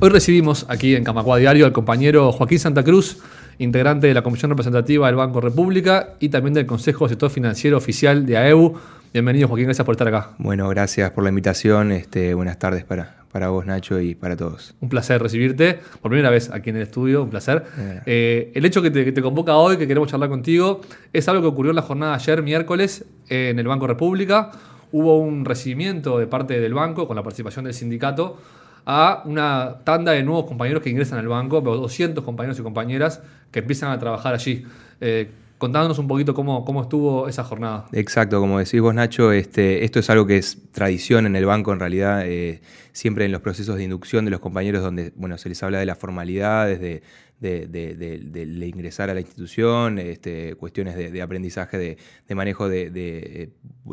Hoy recibimos aquí en Camacua Diario al compañero Joaquín Santa Cruz, integrante de la Comisión Representativa del Banco República y también del Consejo de Sector Financiero Oficial de AEU. Bienvenido Joaquín, gracias por estar acá. Bueno, gracias por la invitación. Este, buenas tardes para, para vos, Nacho, y para todos. Un placer recibirte por primera vez aquí en el estudio, un placer. Eh, el hecho que te, que te, convoca hoy, que queremos charlar contigo, es algo que ocurrió en la jornada de ayer, miércoles, en el Banco República. Hubo un recibimiento de parte del banco con la participación del sindicato a una tanda de nuevos compañeros que ingresan al banco, 200 compañeros y compañeras que empiezan a trabajar allí. Eh, contándonos un poquito cómo, cómo estuvo esa jornada. Exacto, como decís vos, Nacho, este, esto es algo que es tradición en el banco, en realidad, eh, siempre en los procesos de inducción de los compañeros, donde bueno, se les habla de las formalidades, de, de, de, ingresar a la institución, este, cuestiones de, aprendizaje, de, manejo de,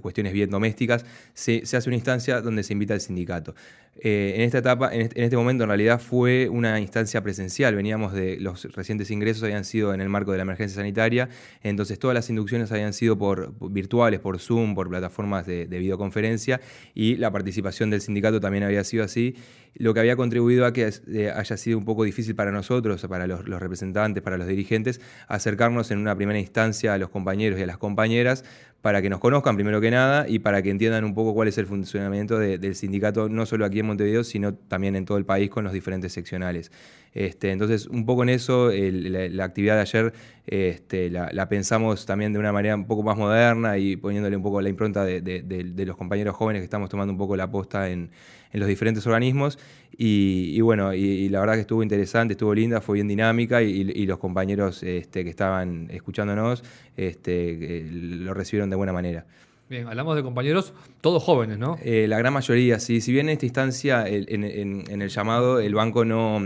cuestiones bien domésticas, se, hace una instancia donde se invita al sindicato. Eh, en esta etapa, en este, momento en realidad fue una instancia presencial, veníamos de los recientes ingresos habían sido en el marco de la emergencia sanitaria, entonces todas las inducciones habían sido por, virtuales, por Zoom, por plataformas de videoconferencia y la participación del sindicato también había sido así lo que había contribuido a que eh, haya sido un poco difícil para nosotros, para los, representantes, para los dirigentes, acercarnos en una primera instancia a los compañeros y a las compañeras para que nos conozcan primero que nada y para que entiendan un poco cuál es el funcionamiento del sindicato, no solo aquí en Montevideo, sino también en todo el país con los diferentes seccionales. Este, entonces, un poco en eso, la, actividad de ayer este, la, pensamos también de una manera un poco más moderna y poniéndole un poco la impronta de, los compañeros jóvenes que estamos tomando un poco la posta en, los diferentes organismos. Y, bueno, y, la verdad que estuvo interesante, estuvo linda, fue bien dinámica y, los compañeros este, que estaban escuchándonos lo recibieron de buena manera. Bien, hablamos de compañeros, todos jóvenes, ¿no? Eh, la gran mayoría, sí. Si bien en esta instancia, en, el llamado, el banco no,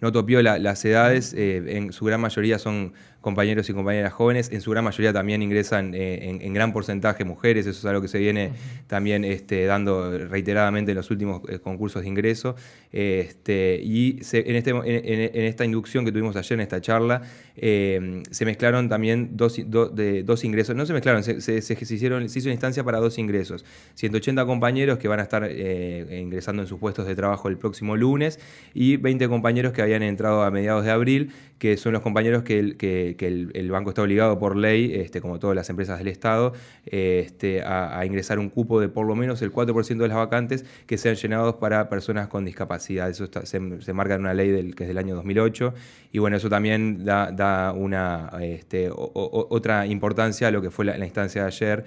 no topió las edades, eh, en su gran mayoría son compañeros y compañeras jóvenes, en su gran mayoría también ingresan eh, en, gran porcentaje mujeres, eso es algo que se viene también este, dando reiteradamente en los últimos concursos de ingreso. Este, y en, este, en, esta inducción que tuvimos ayer, en esta charla, se mezclaron también dos, de, dos ingresos, no se mezclaron, se, se, hicieron, se hizo para dos ingresos. 180 compañeros que van a estar ingresando en sus puestos de trabajo el próximo lunes y 20 compañeros que habían entrado a mediados de abril, que son los compañeros que, el, banco está obligado por ley, este, como todas las empresas del Estado, este, a, ingresar un cupo de por lo menos el 4% de las vacantes que sean llenados para personas con discapacidad. Eso se, marca en una ley que es del año 2008 y bueno, eso también da, una este, otra importancia a lo que fue la, instancia de ayer,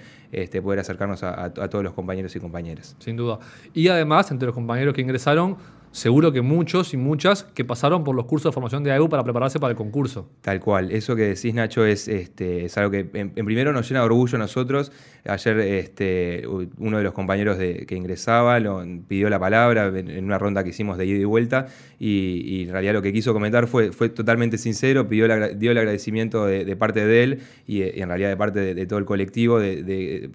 poder acercarnos a todos los compañeros y compañeras. Sin duda. Y además, entre los compañeros que ingresaron, seguro que muchos y muchas que pasaron por los cursos de formación de AEU para prepararse para el concurso. Tal cual, eso que decís Nacho es, este, es algo que en, primero nos llena de orgullo a nosotros. Ayer este, uno de los compañeros de, que ingresaba pidió la palabra en, una ronda que hicimos de ida y vuelta y, en realidad lo que quiso comentar fue, fue totalmente sincero, pidió dio el agradecimiento de, parte de él y, en realidad de parte de, todo el colectivo, de,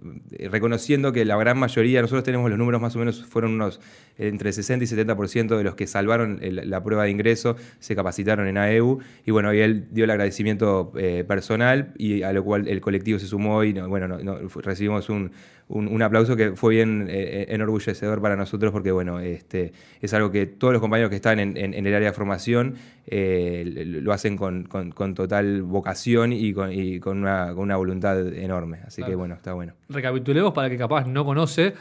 reconociendo que la gran mayoría, nosotros tenemos los números más o menos, fueron unos entre 60 y 70% de los que salvaron la prueba de ingreso se capacitaron en AEU y bueno, y él dio el agradecimiento eh, personal y a lo cual el colectivo se sumó y bueno, recibimos un, un, aplauso que fue bien eh, enorgullecedor para nosotros porque bueno, este, es algo que todos los compañeros que están en, el área de formación eh, lo hacen con, total vocación y con, una, voluntad enorme. Así que bueno, está bueno. Recapitulemos para que capaz no conoce,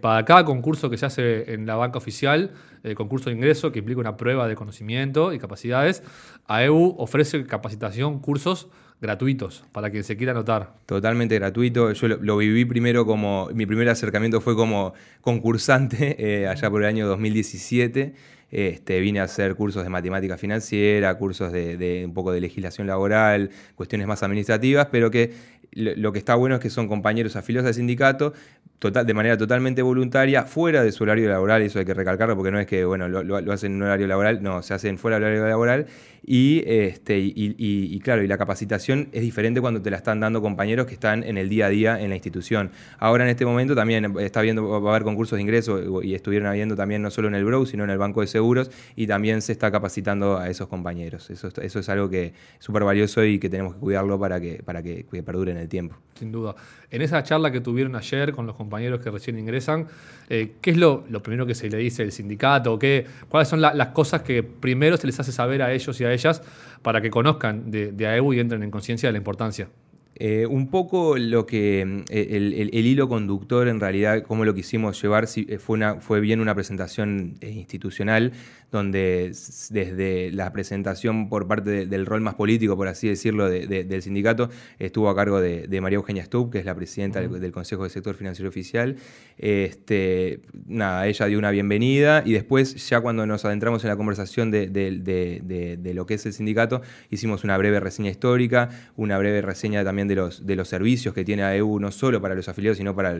para cada concurso que se hace en la banca oficial, el concurso de ingreso que implica una prueba de conocimiento y capacidades, AEU ofrece capacitación, cursos gratuitos para quien se quiera anotar. Totalmente gratuito. Yo lo, viví primero como, mi primer acercamiento fue como concursante eh, allá por el año 2017. Este, vine a hacer cursos de matemática financiera, cursos de, un poco de legislación laboral, cuestiones más administrativas, pero que lo, que está bueno es que son compañeros afiliados al sindicato, total, de manera totalmente voluntaria, fuera de su horario laboral, eso hay que recalcarlo porque no es que bueno, lo, lo, hacen en un horario laboral, no, se hacen fuera del horario laboral y, este, y, claro, y la capacitación es diferente cuando te la están dando compañeros que están en el día a día en la institución. Ahora en este momento también está viendo, va a haber concursos de ingreso y estuvieron habiendo también no solo en el BROW, sino en el Banco de Seguros y también se está capacitando a esos compañeros. Eso, eso es algo que es súper valioso y que tenemos que cuidarlo para que, para que, que perduren el tiempo. Sin duda. En esa charla que tuvieron ayer con los compañeros que recién ingresan, eh, ¿qué es lo, primero que se le dice al sindicato? ¿Qué, ¿Cuáles son las cosas que primero se les hace saber a ellos y a ellas para que conozcan de, de AEU y entren en conciencia de la importancia? Eh, un poco lo que eh, el, hilo conductor en realidad, cómo lo quisimos llevar, eh, fue, fue bien una presentación institucional donde desde la presentación por parte del rol más político, por así decirlo, del sindicato, estuvo a cargo de, María Eugenia Stubb, que es la presidenta del, Consejo de Sector Financiero Oficial. Este, nada, ella dio una bienvenida y después, ya cuando nos adentramos en la conversación de, lo que es el sindicato, hicimos una breve reseña histórica, una breve reseña también de los, de los servicios que tiene AEU, no solo para los afiliados, sino para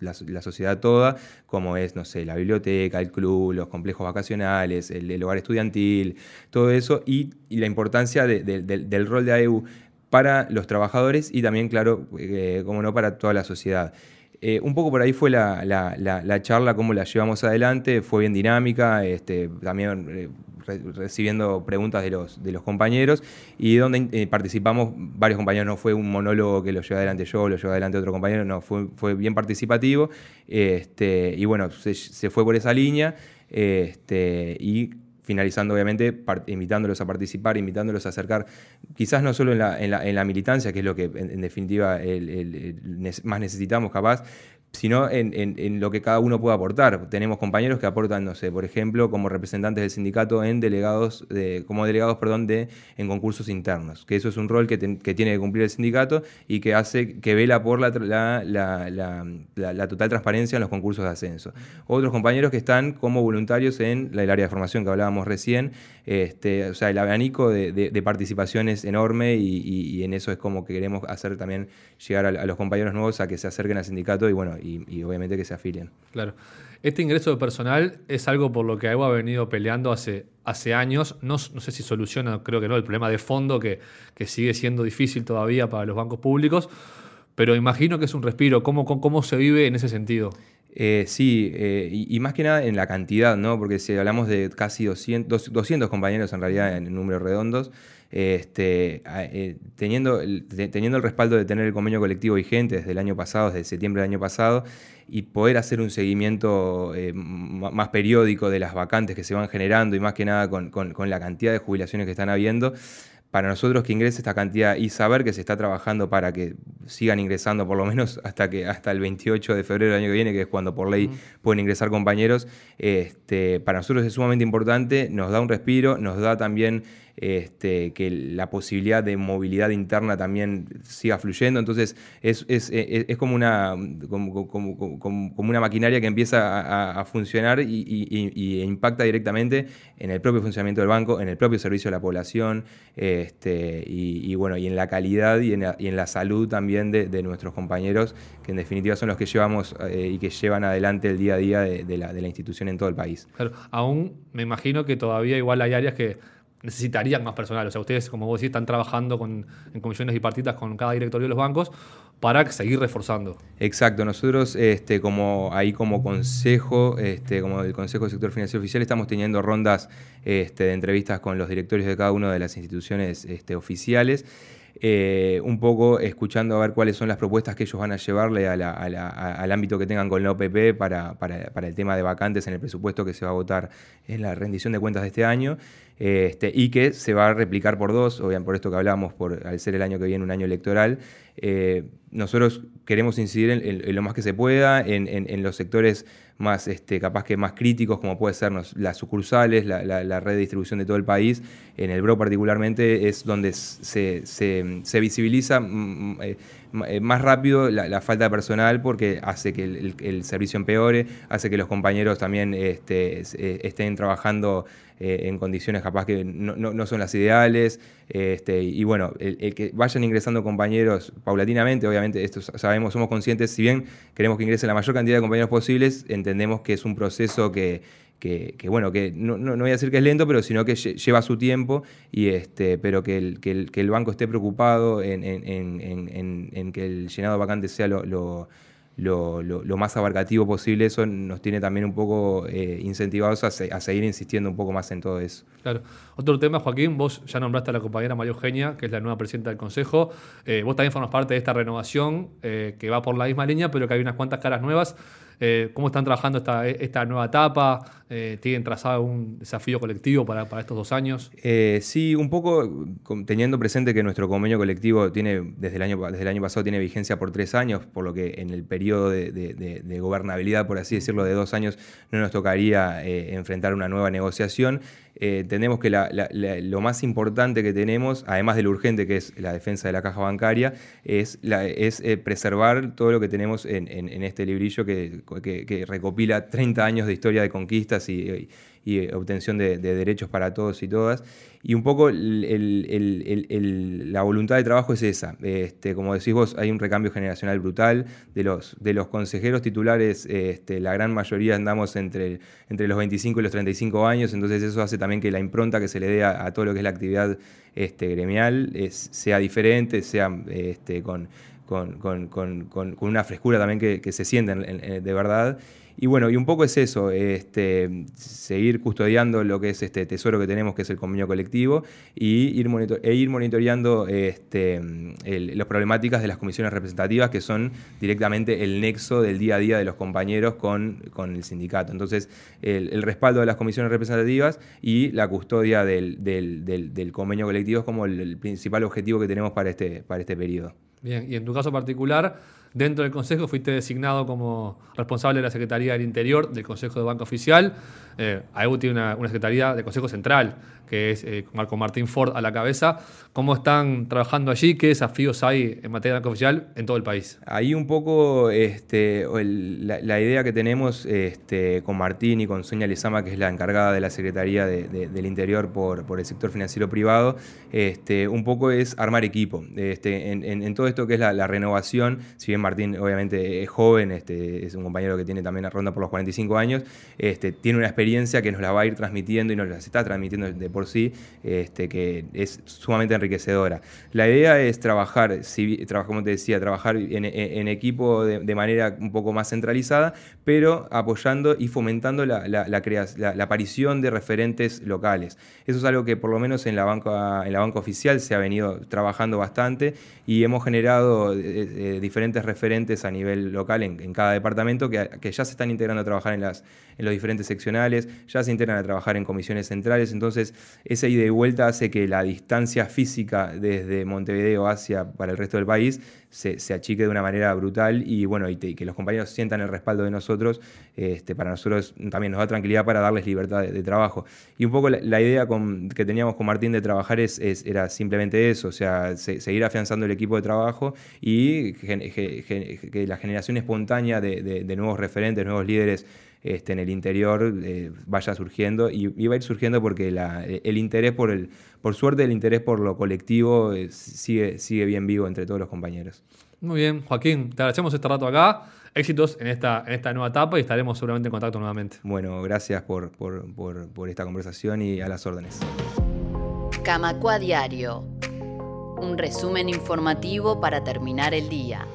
la sociedad toda, como es, no sé, la biblioteca, el club, los complejos vacacionales, el, hogar estudiantil, todo eso, y, la importancia del rol de AEU para los trabajadores y también, claro, eh, como no, para toda la sociedad. Eh, un poco por ahí fue la, charla, cómo la llevamos adelante, fue bien dinámica, este, también eh, recibiendo preguntas de los, de los compañeros y donde participamos varios compañeros, no fue un monólogo que lo lleva adelante yo, lo lleva adelante otro compañero, no, fue, fue bien participativo este, y bueno, se, se, fue por esa línea este, y finalizando obviamente invitándolos a participar, invitándolos a acercar, quizás no solo en la, en la, militancia, que es lo que en, definitiva más necesitamos capaz, sino en, lo que cada uno puede aportar. Tenemos compañeros que aportan, no sé, por ejemplo, como representantes del sindicato en delegados, de, como delegados, perdón, de, en concursos internos, que eso es un rol que, tiene que cumplir el sindicato y que hace, que vela por la, la, total transparencia en los concursos de ascenso. Otros compañeros que están como voluntarios en el área de formación que hablábamos recién, este, o sea, el abanico de, participación es enorme y, en eso es como que queremos hacer también llegar a, los compañeros nuevos a que se acerquen al sindicato y bueno, y, obviamente que se afilien. Claro. Este ingreso de personal es algo por lo que AEWA ha venido peleando hace, hace años. No, no, sé si soluciona, creo que no, el problema de fondo que, que, sigue siendo difícil todavía para los bancos públicos, pero imagino que es un respiro. ¿Cómo, cómo, se vive en ese sentido? Eh, sí, eh, y, más que nada en la cantidad, ¿no? Porque si hablamos de casi 200, 200 compañeros en realidad en números redondos, este, eh, teniendo, el, teniendo el respaldo de tener el convenio colectivo vigente desde el año pasado, desde septiembre del año pasado, y poder hacer un seguimiento más periódico de las vacantes que se van generando y más que nada con la cantidad de jubilaciones que están habiendo, para nosotros que ingrese esta cantidad y saber que se está trabajando para que sigan ingresando por lo menos hasta que hasta el 28 de febrero del año que viene, que es cuando por ley pueden ingresar compañeros, este, para nosotros es sumamente importante, nos da un respiro, nos da también este, que la posibilidad de movilidad interna también siga fluyendo. Entonces es, como, una, como, una maquinaria que empieza a, funcionar y, impacta directamente en el propio funcionamiento del banco, en el propio servicio a la población este, y, bueno, y en la calidad y en la, salud también de, nuestros compañeros, que en definitiva son los que llevamos eh, y que llevan adelante el día a día de, la, de la institución en todo el país. Claro, aún me imagino que todavía igual hay áreas que necesitarían más personal. O sea, ustedes, como vos decís, están trabajando con, en comisiones bipartitas con cada directorio de los bancos para seguir reforzando. Exacto, nosotros este, como ahí como consejo, este, como el Consejo del Sector Financiero Oficial, estamos teniendo rondas este, de entrevistas con los directorios de cada una de las instituciones este, oficiales. Eh, un poco escuchando a ver cuáles son las propuestas que ellos van a llevarle al ámbito que tengan con la OPP para, para, el tema de vacantes en el presupuesto que se va a votar en la rendición de cuentas de este año. Este, y que se va a replicar por dos, obviamente por esto que hablamos, por, al ser el año que viene un año electoral. Eh, nosotros queremos incidir en, lo más que se pueda, en, los sectores más, este, capaz que más críticos, como puede ser las sucursales, la, red de distribución de todo el país. En el BRO particularmente es donde se, visibiliza mm, mm, eh, más rápido la, falta de personal porque hace que el, servicio empeore, hace que los compañeros también este, estén trabajando eh, en condiciones capaz que no, son las ideales. Este, y bueno, el, que vayan ingresando compañeros paulatinamente, obviamente, esto sabemos, somos conscientes, si bien queremos que ingrese la mayor cantidad de compañeros posibles, entendemos que es un proceso que, bueno, que no, voy a decir que es lento, pero sino que lleva su tiempo, y este, pero que el, que el, banco esté preocupado en, que el llenado vacante sea lo lo, más abarcativo posible, eso nos tiene también un poco eh, incentivados a, seguir insistiendo un poco más en todo eso. Claro. Otro tema, Joaquín, vos ya nombraste a la compañera María Eugenia, que es la nueva presidenta del Consejo. Eh, vos también formas parte de esta renovación eh, que va por la misma línea, pero que hay unas cuantas caras nuevas. ¿Cómo están trabajando esta, esta nueva etapa? Eh, ¿Tienen trazado un desafío colectivo para, para estos dos años? Eh, sí, un poco teniendo presente que nuestro convenio colectivo tiene desde el, año, desde el año pasado tiene vigencia por tres años, por lo que en el periodo de, gobernabilidad, por así decirlo, de dos años, no nos tocaría enfrentar una nueva negociación. entendemos que lo más importante que tenemos, además de lo urgente que es la defensa de la caja bancaria, es, es preservar todo lo que tenemos en, este librillo que, recopila 30 años de historia de conquistas y, obtención de, derechos para todos y todas. Y un poco la voluntad de trabajo es esa. Este, como decís vos, hay un recambio generacional brutal. De los, de los consejeros titulares, este, la gran mayoría andamos entre, entre los 25 y los 35 años, entonces eso hace también que la impronta que se le dé a, todo lo que es la actividad este, gremial sea diferente, sea con con, una frescura también que, se sienten de verdad. Y bueno, y un poco es eso, este, seguir custodiando lo que es este tesoro que tenemos, que es el convenio colectivo, y ir e ir monitoreando este, las problemáticas de las comisiones representativas, que son directamente el nexo del día a día de los compañeros con, con el sindicato. Entonces, el, respaldo de las comisiones representativas y la custodia del, del, convenio colectivo es como el, principal objetivo que tenemos para este, para este periodo. Bien, y en tu caso particular, dentro del Consejo fuiste designado como responsable de la Secretaría del Interior del Consejo de Banco Oficial. Eh, tiene una, una, Secretaría de Consejo Central que es eh, Marco Martín Ford a la cabeza. ¿Cómo están trabajando allí? ¿Qué desafíos hay en materia de banco oficial en todo el país? Ahí un poco este, la, idea que tenemos este, con Martín y con Sonia Lezama, que es la encargada de la Secretaría del Interior por, el sector financiero privado, este, un poco es armar equipo. En, todo esto que es la, renovación, si bien Martín obviamente es joven, es un compañero que tiene también la ronda por los 45 años, tiene una experiencia que nos la va a ir transmitiendo y nos la está transmitiendo de por sí, este, que es sumamente enriquecedora. La idea es trabajar, si, como te decía, trabajar en, equipo de, manera un poco más centralizada, pero apoyando y fomentando la, aparición de referentes locales. Eso es algo que por lo menos en la banca, en la banca oficial se ha venido trabajando bastante y hemos generado eh, eh, diferentes referentes a nivel local en, cada departamento que, que, ya se están integrando a trabajar en, las, en los diferentes seccionales, ya se integran a trabajar en comisiones centrales, entonces esa ida y vuelta hace que la distancia física desde Montevideo hacia para el resto del país se, achique de una manera brutal y bueno, y, que los compañeros sientan el respaldo de nosotros, este, para nosotros también nos da tranquilidad para darles libertad de, trabajo. Y un poco la, idea que teníamos con Martín de trabajar era simplemente eso, o sea, seguir afianzando el equipo de trabajo y que la generación espontánea de nuevos referentes, nuevos líderes, este, en el interior eh, vaya surgiendo y, va a ir surgiendo porque el interés por el, por suerte el interés por lo colectivo eh, sigue, sigue bien vivo entre todos los compañeros. Muy bien, Joaquín, te agradecemos este rato acá. Éxitos en esta, en esta nueva etapa y estaremos seguramente en contacto nuevamente. Bueno, gracias por, por, por esta conversación y a las órdenes. Camacua Diario. Un resumen informativo para terminar el día.